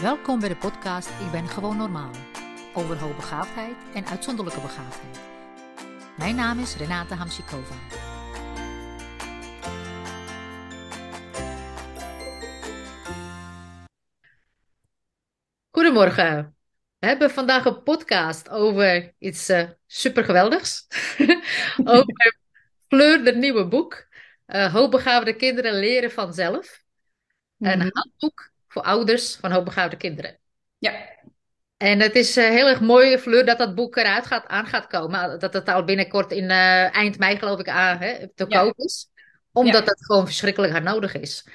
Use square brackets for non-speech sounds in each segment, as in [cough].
Welkom bij de podcast Ik ben gewoon normaal. Over hoogbegaafdheid en uitzonderlijke begaafdheid. Mijn naam is Renate Hamsikova. Goedemorgen. We hebben vandaag een podcast over iets uh, supergeweldigs. [laughs] over Fleur, de nieuwe boek. Uh, hoogbegaafde kinderen leren vanzelf. Een Mhm. handboek voor ouders van hoogbegaafde kinderen. Ja, En het is eh, heel erg mooi, Fleur, dat dat boek eruit gaat, aan gaat komen. Dat het al binnenkort in eh, eind mei, geloof ik, aan, hè, te Ja. koop is. Omdat Ja. het gewoon verschrikkelijk hard nodig is.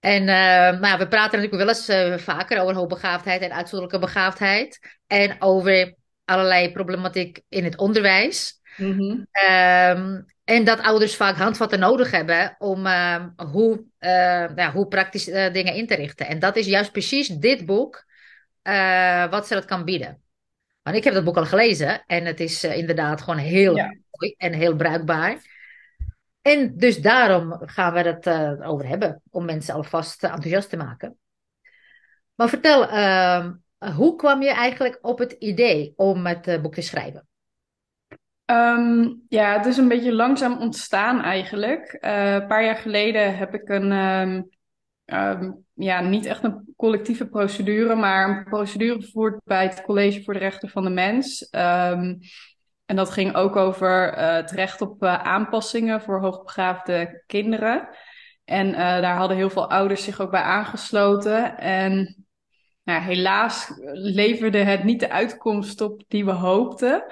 En eh, nou, we praten natuurlijk wel eens vaker over hoogbegaafdheid en uitzonderlijke begaafdheid. En over allerlei problematiek in het onderwijs. Mhm. Ehm, en dat ouders vaak handvatten nodig hebben om ehm, hoe, eh, ja, hoe praktisch eh, dingen in te richten. En dat is juist precies dit boek eh, wat ze dat kan bieden. Want ik heb dat boek al gelezen en het is eh, inderdaad gewoon heel Ja. mooi en heel bruikbaar. En dus daarom gaan we het over hebben, om mensen alvast enthousiast te maken. Maar vertel, ehm, hoe kwam je eigenlijk op het idee om het boek te schrijven? Ehm, ja, het is een beetje langzaam ontstaan eigenlijk. Eh, een paar jaar geleden heb ik een, ehm, ehm, ja, niet echt een collectieve procedure, maar een procedure gevoerd bij het College voor de Rechten van de Mens. En dat ging ook over eh, het recht op eh, aanpassingen voor hoogbegaafde kinderen. En daar hadden heel veel ouders zich ook bij aangesloten. En Nou, helaas leverde het niet de uitkomst op die we hoopten.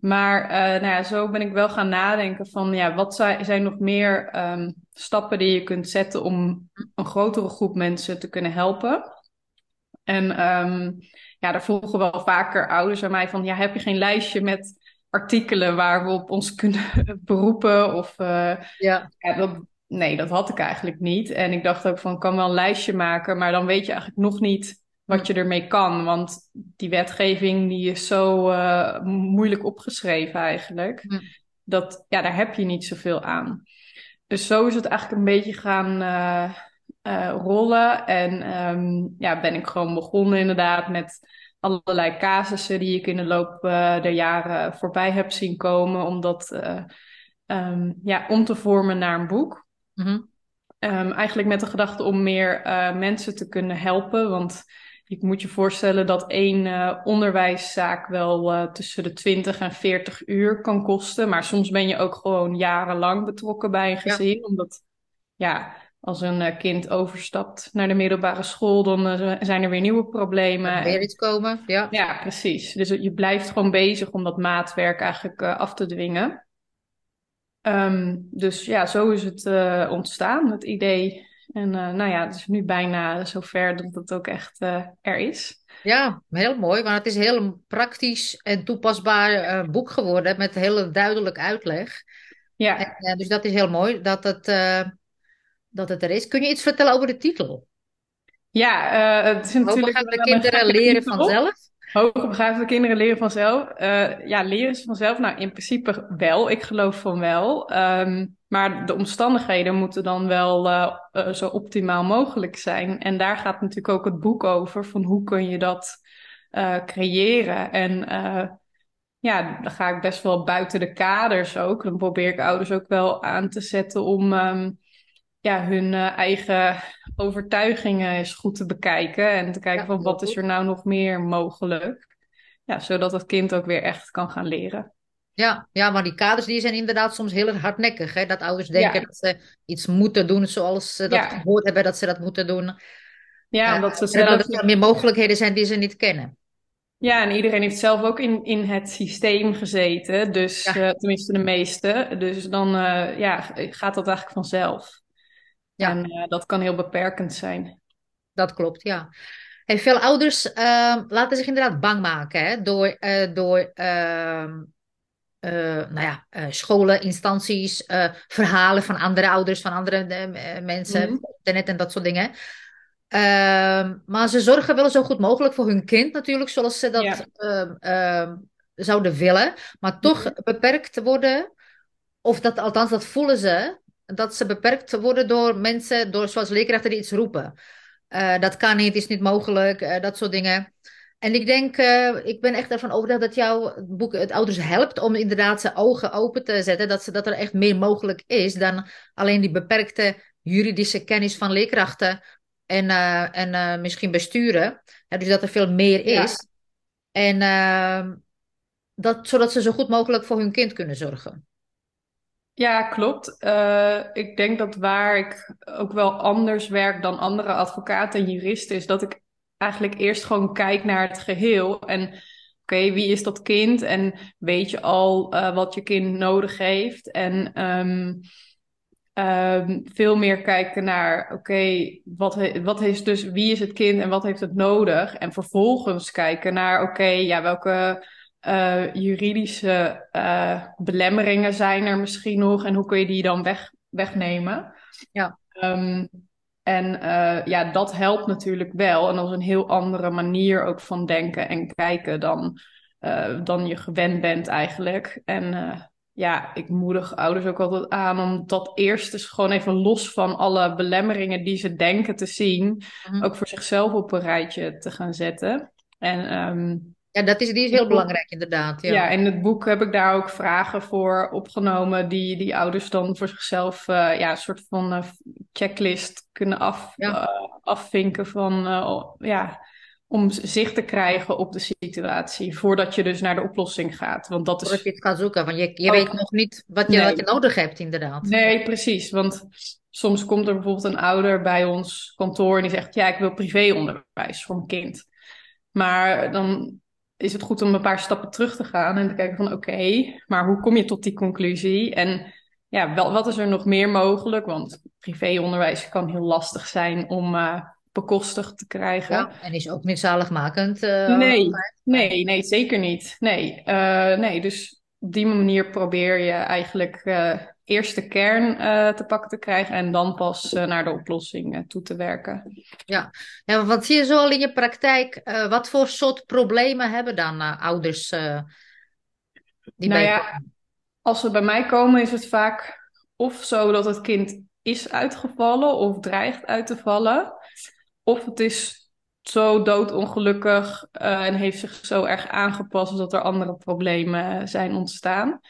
Maar eh, nou ja, zo ben ik wel gaan nadenken van ja, wat zi- zijn nog meer ehm, stappen die je kunt zetten om een grotere groep mensen te kunnen helpen. En ehm, ja, daar vroegen wel vaker ouders aan mij van ja, heb je geen lijstje met artikelen waar we op ons kunnen [laughs] beroepen? Of eh, Ja, ja, dat, nee, dat had ik eigenlijk niet. En ik dacht ook van, ik kan wel een lijstje maken, maar dan weet je eigenlijk nog niet wat je ermee kan. Want die wetgeving die is zo eh, moeilijk opgeschreven eigenlijk. Dat, ja, daar heb je niet zoveel aan. Dus zo is het eigenlijk een beetje gaan eh, eh, rollen. En ehm, ja, ben ik gewoon begonnen inderdaad met allerlei casussen die ik in de loop der jaren voorbij heb zien komen. Om dat eh, ehm, ja, om te vormen naar een boek. mhm, Ehm, eigenlijk met de gedachte om meer mensen te kunnen helpen. Want je moet je voorstellen dat één eh, onderwijszaak wel eh, tussen de 20 en 40 uur kan kosten. Maar soms ben je ook gewoon jarenlang betrokken bij een Ja. gezin. Omdat, ja, als een eh, kind overstapt naar de middelbare school, dan zijn er weer nieuwe problemen. er weer iets komen. Ja. Ja, precies. Dus je blijft gewoon bezig om dat maatwerk eigenlijk af te dwingen. Ehm, dus ja, zo is het ontstaan, het idee. En eh, nou ja, het is nu bijna zover dat het ook echt eh, er is. Ja, heel mooi, want het is heel een praktisch en toepasbaar eh, boek geworden met hele duidelijk uitleg. Ja, En, dus dat is heel mooi dat het, dat het er is. Kun je iets vertellen over de titel? ja het is natuurlijk Hoogbegaafde wel een kinderen leren vanzelf? Hoogbegaafde kinderen leren vanzelf. Eh, ja, leren ze vanzelf? Nou, in principe wel. Ik geloof van wel. Ehm, maar de omstandigheden moeten dan wel eh, eh, zo optimaal mogelijk zijn. En daar gaat natuurlijk ook het boek over. Van hoe kun je dat creëren? En ja, dan ga ik best wel buiten de kaders ook. Dan probeer ik ouders ook wel aan te zetten om ehm, ja, hun eh, eigen overtuigingen eens goed te bekijken. En te kijken Ja, van wat is er nou nog meer mogelijk. Ja, zodat het kind ook weer echt kan gaan leren. Ja, ja, maar die kaders die zijn inderdaad soms heel hardnekkig. Hè? Dat ouders denken Ja. dat ze iets moeten doen zoals ze dat gehoord hebben dat ze dat moeten doen. Ja, Eh, omdat ze terwijl zelf... er meer mogelijkheden zijn die ze niet kennen. Ja, en iedereen heeft zelf ook in, in het systeem gezeten. Dus Ja. eh, tenminste de meeste. Dus dan ja, gaat dat eigenlijk vanzelf. Ja. En eh, dat kan heel beperkend zijn. Dat klopt, ja. En veel ouders ehm, laten zich inderdaad bang maken hè, door, eh, door ehm, eh, nou ja, scholen, instanties, verhalen van andere ouders, van andere mensen, Mhm. internet en dat soort dingen. Ehm, maar ze zorgen wel zo goed mogelijk voor hun kind natuurlijk, zoals ze dat Ja. zouden willen. Maar toch beperkt worden, of dat althans dat voelen ze, dat ze beperkt worden door mensen, door zoals leerkrachten die iets roepen. dat kan niet, is niet mogelijk, dat soort dingen. En ik denk, ik ben echt ervan overtuigd dat jouw boek het ouders helpt om inderdaad zijn ogen open te zetten. Dat, ze, dat er echt meer mogelijk is dan alleen die beperkte juridische kennis van leerkrachten en, en misschien besturen. dus dat er veel meer is. En dat, zodat ze zo goed mogelijk voor hun kind kunnen zorgen. Ja, klopt. Uh, ik denk dat waar ik ook wel anders werk dan andere advocaten en juristen, is dat ik eigenlijk eerst gewoon kijk naar het geheel. En oké, wie is dat kind? En weet je al uh, wat je kind nodig heeft? En um, um, veel meer kijken naar, oké, wat, wat is dus, wie is het kind en wat heeft het nodig? En vervolgens kijken naar, oké, ja, welke uh, juridische uh, belemmeringen zijn er misschien nog en hoe kun je die dan weg, wegnemen? Ja. Um, en uh, ja, dat helpt natuurlijk wel. En dat is een heel andere manier ook van denken en kijken dan, dan je gewend bent eigenlijk. En ja, ik moedig ouders ook altijd aan om dat eerst eens gewoon even los van alle belemmeringen die ze denken te zien, mm -hmm. ook voor zichzelf op een rijtje te gaan zetten. En um, ja, dat is, die is heel belangrijk inderdaad. Ja. ja, in het boek heb ik daar ook vragen voor opgenomen die, die ouders dan voor zichzelf uh, ja, een soort van uh, checklist kunnen af, ja. uh, afvinken van ja, om zicht te krijgen op de situatie voordat je dus naar de oplossing gaat. Want dat is... Voordat je het gaat zoeken, want je, je ook... weet nog niet wat je, nee. wat je nodig hebt inderdaad. Nee, precies, want soms komt er bijvoorbeeld een ouder bij ons kantoor en die zegt, ja, ik wil privéonderwijs voor mijn kind. Maar dan is het goed om een paar stappen terug te gaan en te kijken van oké, okay, maar hoe kom je tot die conclusie? En ja, wel, wat is er nog meer mogelijk? Want privéonderwijs kan heel lastig zijn om uh, bekostigd te krijgen. Ja, en is ook niet zaligmakend. Uh, nee, nee, nee, zeker niet. Nee, uh, nee, dus op die manier probeer je eigenlijk eerst de kern uh, te pakken te krijgen en dan pas uh, naar de oplossing uh, toe te werken. Ja. ja, wat zie je zo al in je praktijk? wat voor soort problemen hebben dan ouders die nou bij ja, Als ze bij mij komen is het vaak of zo dat het kind is uitgevallen of dreigt uit te vallen. Of het is zo doodongelukkig en heeft zich zo erg aangepast dat er andere problemen zijn ontstaan.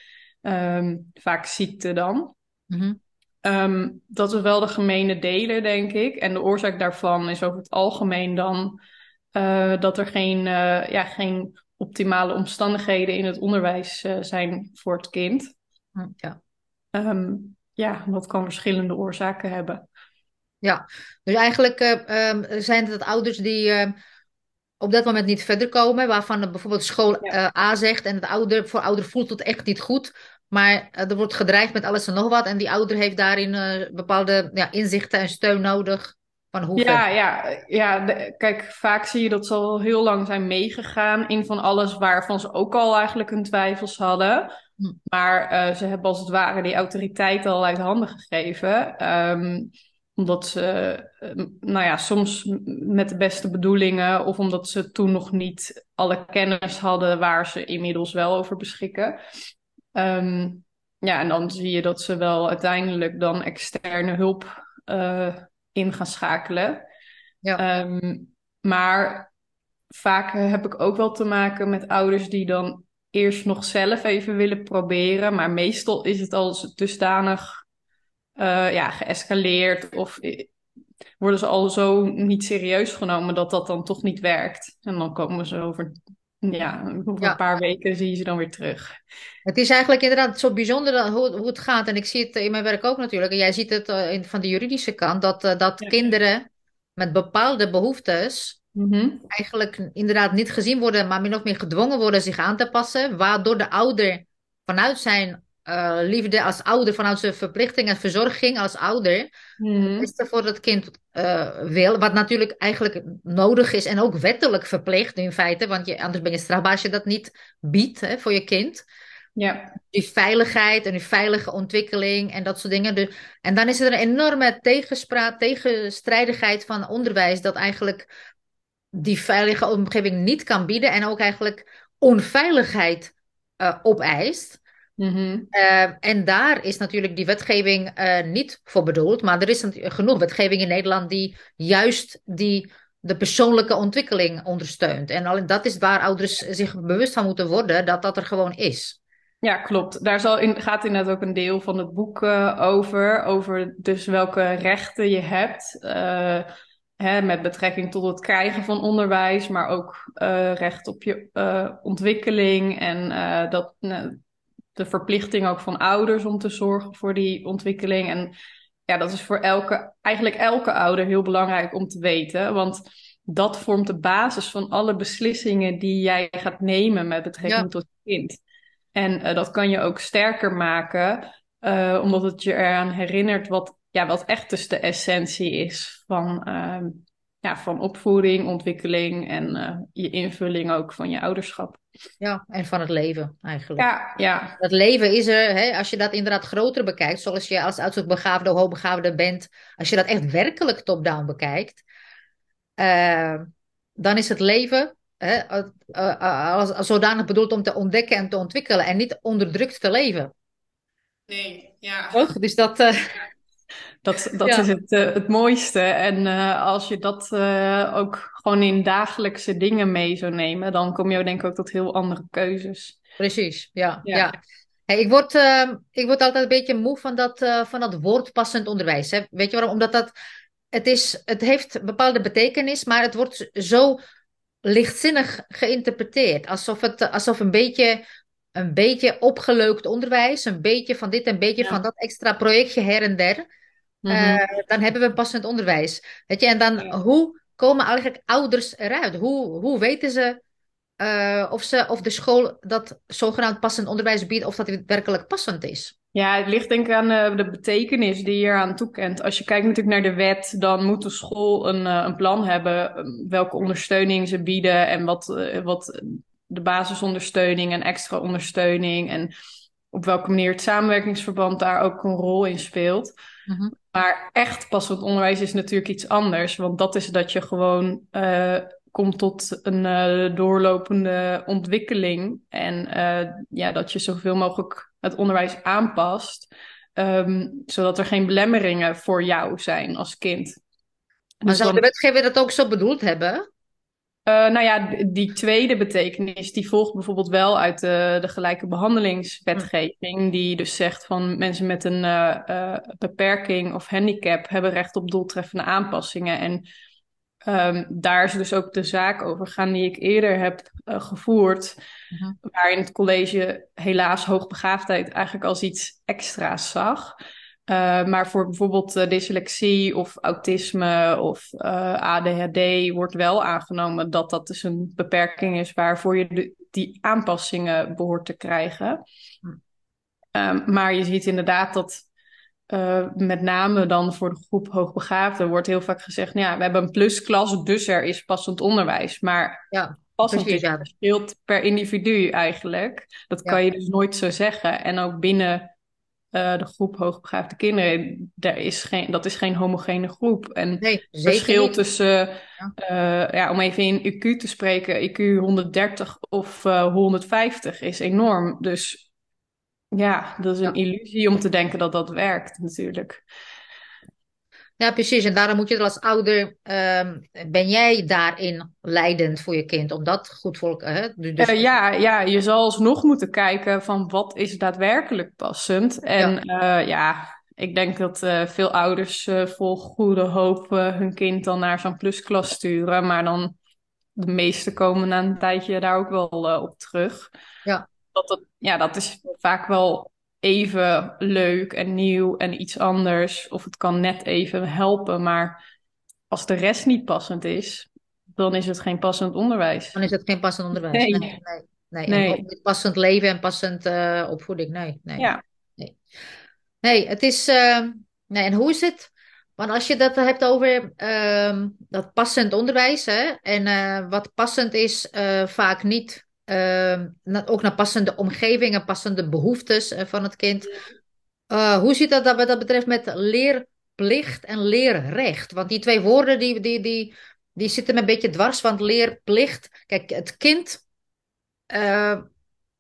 Um, vaak ziekte dan. Mm-hmm. Um, dat is wel de gemene delen, denk ik. En de oorzaak daarvan is over het algemeen dan uh, dat er geen, uh, ja, geen optimale omstandigheden in het onderwijs uh, zijn voor het kind. Ja. Um, ja, dat kan verschillende oorzaken hebben. Ja, dus eigenlijk zijn het ouders die op dat moment niet verder komen, waarvan bijvoorbeeld school ja. A zegt en het ouder, voor ouder voelt het echt niet goed, maar uh, er wordt gedreigd met alles en nog wat en die ouder heeft daarin uh, bepaalde ja, inzichten en steun nodig. Van hoe ja, ja, ja de, kijk, vaak zie je dat ze al heel lang zijn meegegaan in van alles waarvan ze ook al eigenlijk hun twijfels hadden. Hm. Maar ze hebben als het ware die autoriteit al uit handen gegeven. Um, omdat ze, ehm, nou ja, soms met de beste bedoelingen of omdat ze toen nog niet alle kennis hadden waar ze inmiddels wel over beschikken. Um, ja, en dan zie je dat ze wel uiteindelijk dan externe hulp uh, in gaan schakelen. Ja. Um, maar vaak heb ik ook wel te maken met ouders die dan eerst nog zelf even willen proberen. Maar meestal is het al dusdanig uh, ja, geëscaleerd of worden ze al zo niet serieus genomen dat dat dan toch niet werkt. En dan komen ze over, ja, over ja. een paar weken zie je ze dan weer terug. Het is eigenlijk inderdaad zo bijzonder hoe, hoe het gaat. En ik zie het in mijn werk ook natuurlijk. En jij ziet het uh, in, van de juridische kant, dat, uh, dat ja. kinderen met bepaalde behoeftes mm -hmm. eigenlijk inderdaad niet gezien worden, maar min of meer gedwongen worden zich aan te passen. Waardoor de ouder vanuit zijn uh, liefde als ouder, vanuit zijn verplichting en verzorging als ouder, mm. het beste voor het kind uh, wil. Wat natuurlijk eigenlijk nodig is en ook wettelijk verplicht in feite, want je, anders ben je strafbaar als je dat niet biedt hè, voor je kind. Ja. Die veiligheid en die veilige ontwikkeling en dat soort dingen. Dus, en dan is er een enorme tegenspraak, tegenstrijdigheid van onderwijs dat eigenlijk die veilige omgeving niet kan bieden en ook eigenlijk onveiligheid uh, opeist. Mhm. Uh, en daar is natuurlijk die wetgeving uh, niet voor bedoeld. Maar er is genoeg wetgeving in Nederland die juist die, de persoonlijke ontwikkeling ondersteunt. En alleen dat is waar ouders zich bewust van moeten worden dat dat er gewoon is. Ja, klopt. Daar zal in, gaat inderdaad ook een deel van het boek uh, over. Over dus welke rechten je hebt. Hè, met betrekking tot het krijgen van onderwijs, maar ook recht op je ontwikkeling. En dat de verplichting ook van ouders om te zorgen voor die ontwikkeling. En ja, dat is voor elke, eigenlijk elke ouder heel belangrijk om te weten. Want dat vormt de basis van alle beslissingen die jij gaat nemen met betrekking tot je kind. En uh, dat kan je ook sterker maken, uh, omdat het je eraan herinnert wat, ja, wat echt dus de essentie is van, uh, ja, van opvoeding, ontwikkeling en uh, je invulling ook van je ouderschap. Ja, en van het leven eigenlijk. Ja, ja. Het leven is er, hè, als je dat inderdaad groter bekijkt, zoals je als uitzoekbegaafde of hoogbegaafde bent, als je dat echt werkelijk top-down bekijkt, uh, dan is het leven hè, uh, als, als zodanig bedoeld om te ontdekken en te ontwikkelen en niet onderdrukt te leven. Nee, ja. Toch? Dus dat. Dat, dat ja. is het, uh, het mooiste. En uh, als je dat uh, ook gewoon in dagelijkse dingen mee zou nemen, dan kom je denk ik ook tot heel andere keuzes. Precies, ja. ja. ja. Hey, ik, word, ik word altijd een beetje moe van dat, van dat woord passend onderwijs. Hè? Weet je waarom? Omdat dat, het, is, het heeft bepaalde betekenis, maar het wordt zo lichtzinnig geïnterpreteerd. Alsof het alsof een beetje een beetje opgeleukt onderwijs, een beetje van dit en een beetje ja. van dat extra projectje her en der. Mm -hmm. uh, dan hebben we passend onderwijs. Weet je, en dan ja. hoe komen eigenlijk ouders eruit? Hoe, hoe weten ze, uh, of ze of de school dat zogenaamd passend onderwijs biedt, of dat het werkelijk passend is? Ja, het ligt denk ik aan uh, de betekenis die je eraan toekent. Als je kijkt natuurlijk naar de wet, dan moet de school een, een plan hebben welke ondersteuning ze bieden en wat, wat de basisondersteuning en extra ondersteuning en op welke manier het samenwerkingsverband daar ook een rol in speelt. Mm -hmm. Maar echt passend onderwijs is natuurlijk iets anders, want dat is dat je gewoon uh, komt tot een uh, doorlopende ontwikkeling en uh, ja, dat je zoveel mogelijk het onderwijs aanpast, um, zodat er geen belemmeringen voor jou zijn als kind. Maar dus zou dan... de wetgever dat ook zo bedoeld hebben? Uh, nou ja, die tweede betekenis die volgt bijvoorbeeld wel uit de, de gelijke behandelingswetgeving, die dus zegt van mensen met een uh, uh, beperking of handicap hebben recht op doeltreffende aanpassingen. En um, daar is dus ook de zaak over gaan die ik eerder heb gevoerd, -huh. waarin het college helaas hoogbegaafdheid eigenlijk als iets extra's zag. Uh, maar voor bijvoorbeeld uh, dyslexie of autisme of uh, ADHD wordt wel aangenomen dat dat dus een beperking is waarvoor je de, die aanpassingen behoort te krijgen. Um, maar je ziet inderdaad dat met name dan voor de groep hoogbegaafden wordt heel vaak gezegd, nou ja, we hebben een plusklas, dus er is passend onderwijs. Maar ja, passend precies, ja. verschilt per individu eigenlijk. Dat ja. kan je dus nooit zo zeggen. En ook binnen uh, de groep hoogbegaafde kinderen, daar is geen, dat is geen homogene groep. En nee, het verschil niet. tussen, ja. Uh, ja, om even in IQ te spreken, IQ 130 of uh, 150 is enorm. Dus ja, dat is een ja. illusie om te denken dat dat werkt natuurlijk. Ja, precies. En daarom moet je er als ouder, um, ben jij daarin leidend voor je kind, om dat goed voor uh, dus... uh, ja, ja, je zal alsnog moeten kijken van wat is daadwerkelijk passend. En ja, uh, ja ik denk dat veel ouders vol goede hoop hun kind dan naar zo'n plusklas sturen, maar dan de meeste komen na een tijdje daar ook wel op terug. Ja. Dat, het, ja, dat is vaak wel even leuk en nieuw en iets anders. Of het kan net even helpen. Maar als de rest niet passend is, dan is het geen passend onderwijs. Dan is het geen passend onderwijs. Nee. nee, nee, nee. nee. passend leven en passend uh, opvoeding. Nee, nee. Ja. Nee, nee het is. Uh, nee, en hoe is het? Want als je dat hebt over uh, dat passend onderwijs, hè, en uh, wat passend is, vaak niet ook naar passende omgevingen, passende behoeftes uh, van het kind. Uh, hoe zit dat wat dat betreft met leerplicht en leerrecht? Want die twee woorden die, die, die, die zitten een beetje dwars, want leerplicht... Kijk, het kind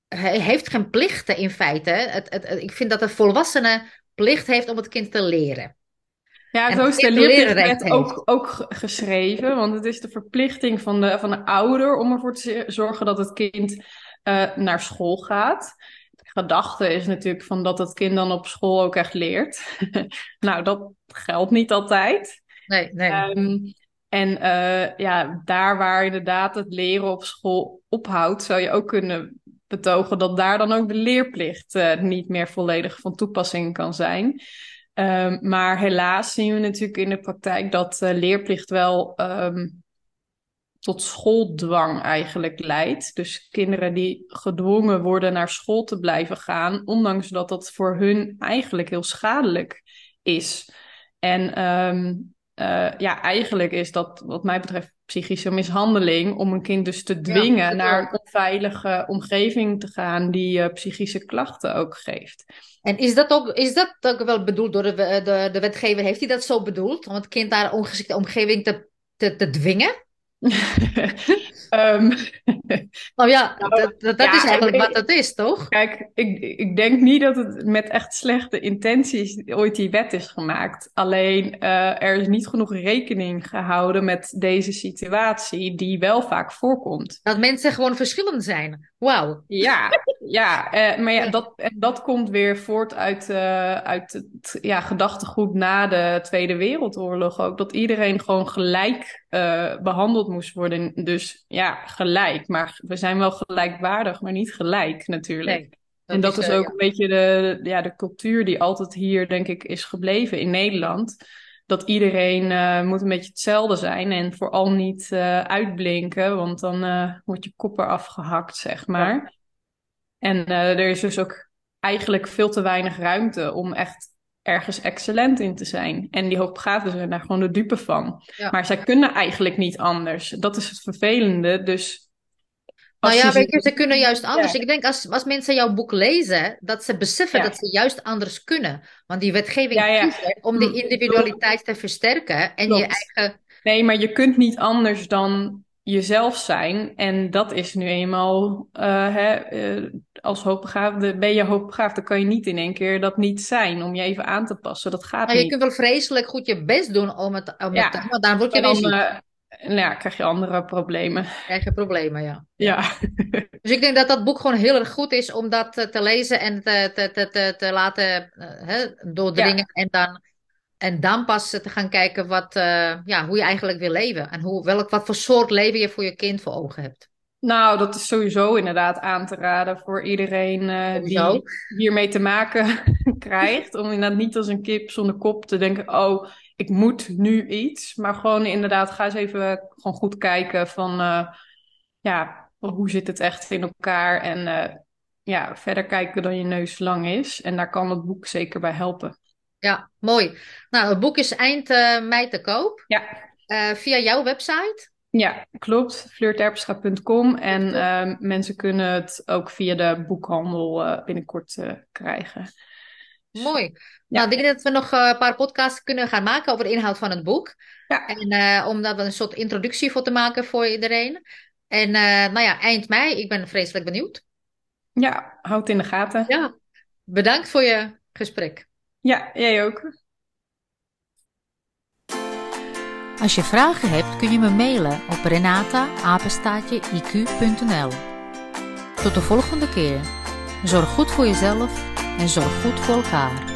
heeft geen plichten in feite. Het, het, ik vind dat een volwassene plicht heeft om het kind te leren. Ja, zo is de leerplicht ook, ook geschreven, want het is de verplichting van de, van de ouder om ervoor te zorgen dat het kind uh, naar school gaat. De gedachte is natuurlijk van dat het kind dan op school ook echt leert. [laughs] nou, dat geldt niet altijd. Nee, nee. Um, en uh, ja, daar waar inderdaad het leren op school ophoudt, zou je ook kunnen betogen dat daar dan ook de leerplicht uh, niet meer volledig van toepassing kan zijn. Um, maar helaas zien we natuurlijk in de praktijk dat leerplicht wel um, tot schooldwang eigenlijk leidt. Dus kinderen die gedwongen worden naar school te blijven gaan, ondanks dat dat voor hun eigenlijk heel schadelijk is. En um, uh, ja, eigenlijk is dat wat mij betreft psychische mishandeling om een kind dus te dwingen naar een onveilige omgeving te gaan die uh, psychische klachten ook geeft. En is dat ook, is dat ook wel bedoeld door de, de, de wetgever? Heeft hij dat zo bedoeld? Om het kind naar een ongeschikte omgeving te, te, te dwingen? [laughs] um, [laughs] oh ja, nou, dat, dat, is eigenlijk wat het is, toch? Kijk, ik, ik denk niet dat het met echt slechte intenties ooit die wet is gemaakt. Alleen uh, er is niet genoeg rekening gehouden met deze situatie, die wel vaak voorkomt. Dat mensen gewoon verschillend zijn. Wauw. Ja, ja uh, maar ja, dat, dat komt weer voort uit, uh, uit het ja, gedachtegoed na de Tweede Wereldoorlog ook. Dat iedereen gewoon gelijk behandeld moest worden. Dus ja, gelijk. Maar we zijn wel gelijkwaardig, maar niet gelijk natuurlijk. en dat is, is ook een beetje de, ja, de cultuur die altijd hier, denk ik, is gebleven in Nederland dat iedereen uh, moet een beetje hetzelfde zijn en vooral niet uh, uitblinken, want dan uh, wordt je kop eraf gehakt, zeg maar. En er is dus ook eigenlijk veel te weinig ruimte om echt ergens excellent in te zijn. En die hoogbegaafden zijn daar gewoon de dupe van. Maar zij kunnen eigenlijk niet anders. Dat is het vervelende. Dus nou ja, weet je, ze kunnen juist anders. Ik denk als, als mensen jouw boek lezen, dat ze beseffen dat ze juist anders kunnen. Want die wetgeving ja, om die mm. individualiteit te versterken en je eigen. Nee, maar je kunt niet anders dan jezelf zijn. En dat is nu eenmaal, uh, hè, uh, als hoogbegaafde, ben je hoogbegaafd, dan kan je niet in één keer dat niet zijn om je even aan te passen. Dat gaat nou, niet. Je kunt wel vreselijk goed je best doen om het, om ja. het maar dan word je dan, uh, nou ja, krijg je andere problemen. Krijg je problemen, ja. Ja. [laughs] Dus ik denk dat dat boek gewoon heel erg goed is om dat te lezen en te, te, te, te, laten hè, doordringen. Ja. En, dan, en dan pas te gaan kijken wat, uh, ja, hoe je eigenlijk wil leven. En hoe, welk, wat voor soort leven je voor je kind voor ogen hebt. Nou, dat is sowieso inderdaad aan te raden voor iedereen uh, die hiermee te maken [laughs] krijgt. Om inderdaad niet als een kip zonder kop te denken: oh, ik moet nu iets. Maar gewoon inderdaad, ga eens even gewoon goed kijken van, uh, ja, hoe zit het echt in elkaar? En ja, verder kijken dan je neus lang is. En daar kan het boek zeker bij helpen. Ja, mooi. Nou, het boek is eind uh, mei te koop. Ja. via jouw website? Ja, klopt. Fleurterpstra.com. En ehm, mensen kunnen het ook via de boekhandel binnenkort krijgen. Mooi. Nou, ik denk dat we nog eh, een paar podcasts kunnen gaan maken over de inhoud van het boek. Ja. En om daar een soort introductie voor te maken voor iedereen. En nou ja, eind mei, ik ben vreselijk benieuwd. Ja, houd in de gaten. Ja, bedankt voor je gesprek. Ja, jij ook. Als je vragen hebt, kun je me mailen op renata.iq.nl Tot de volgende keer. Zorg goed voor jezelf en zorg goed voor elkaar.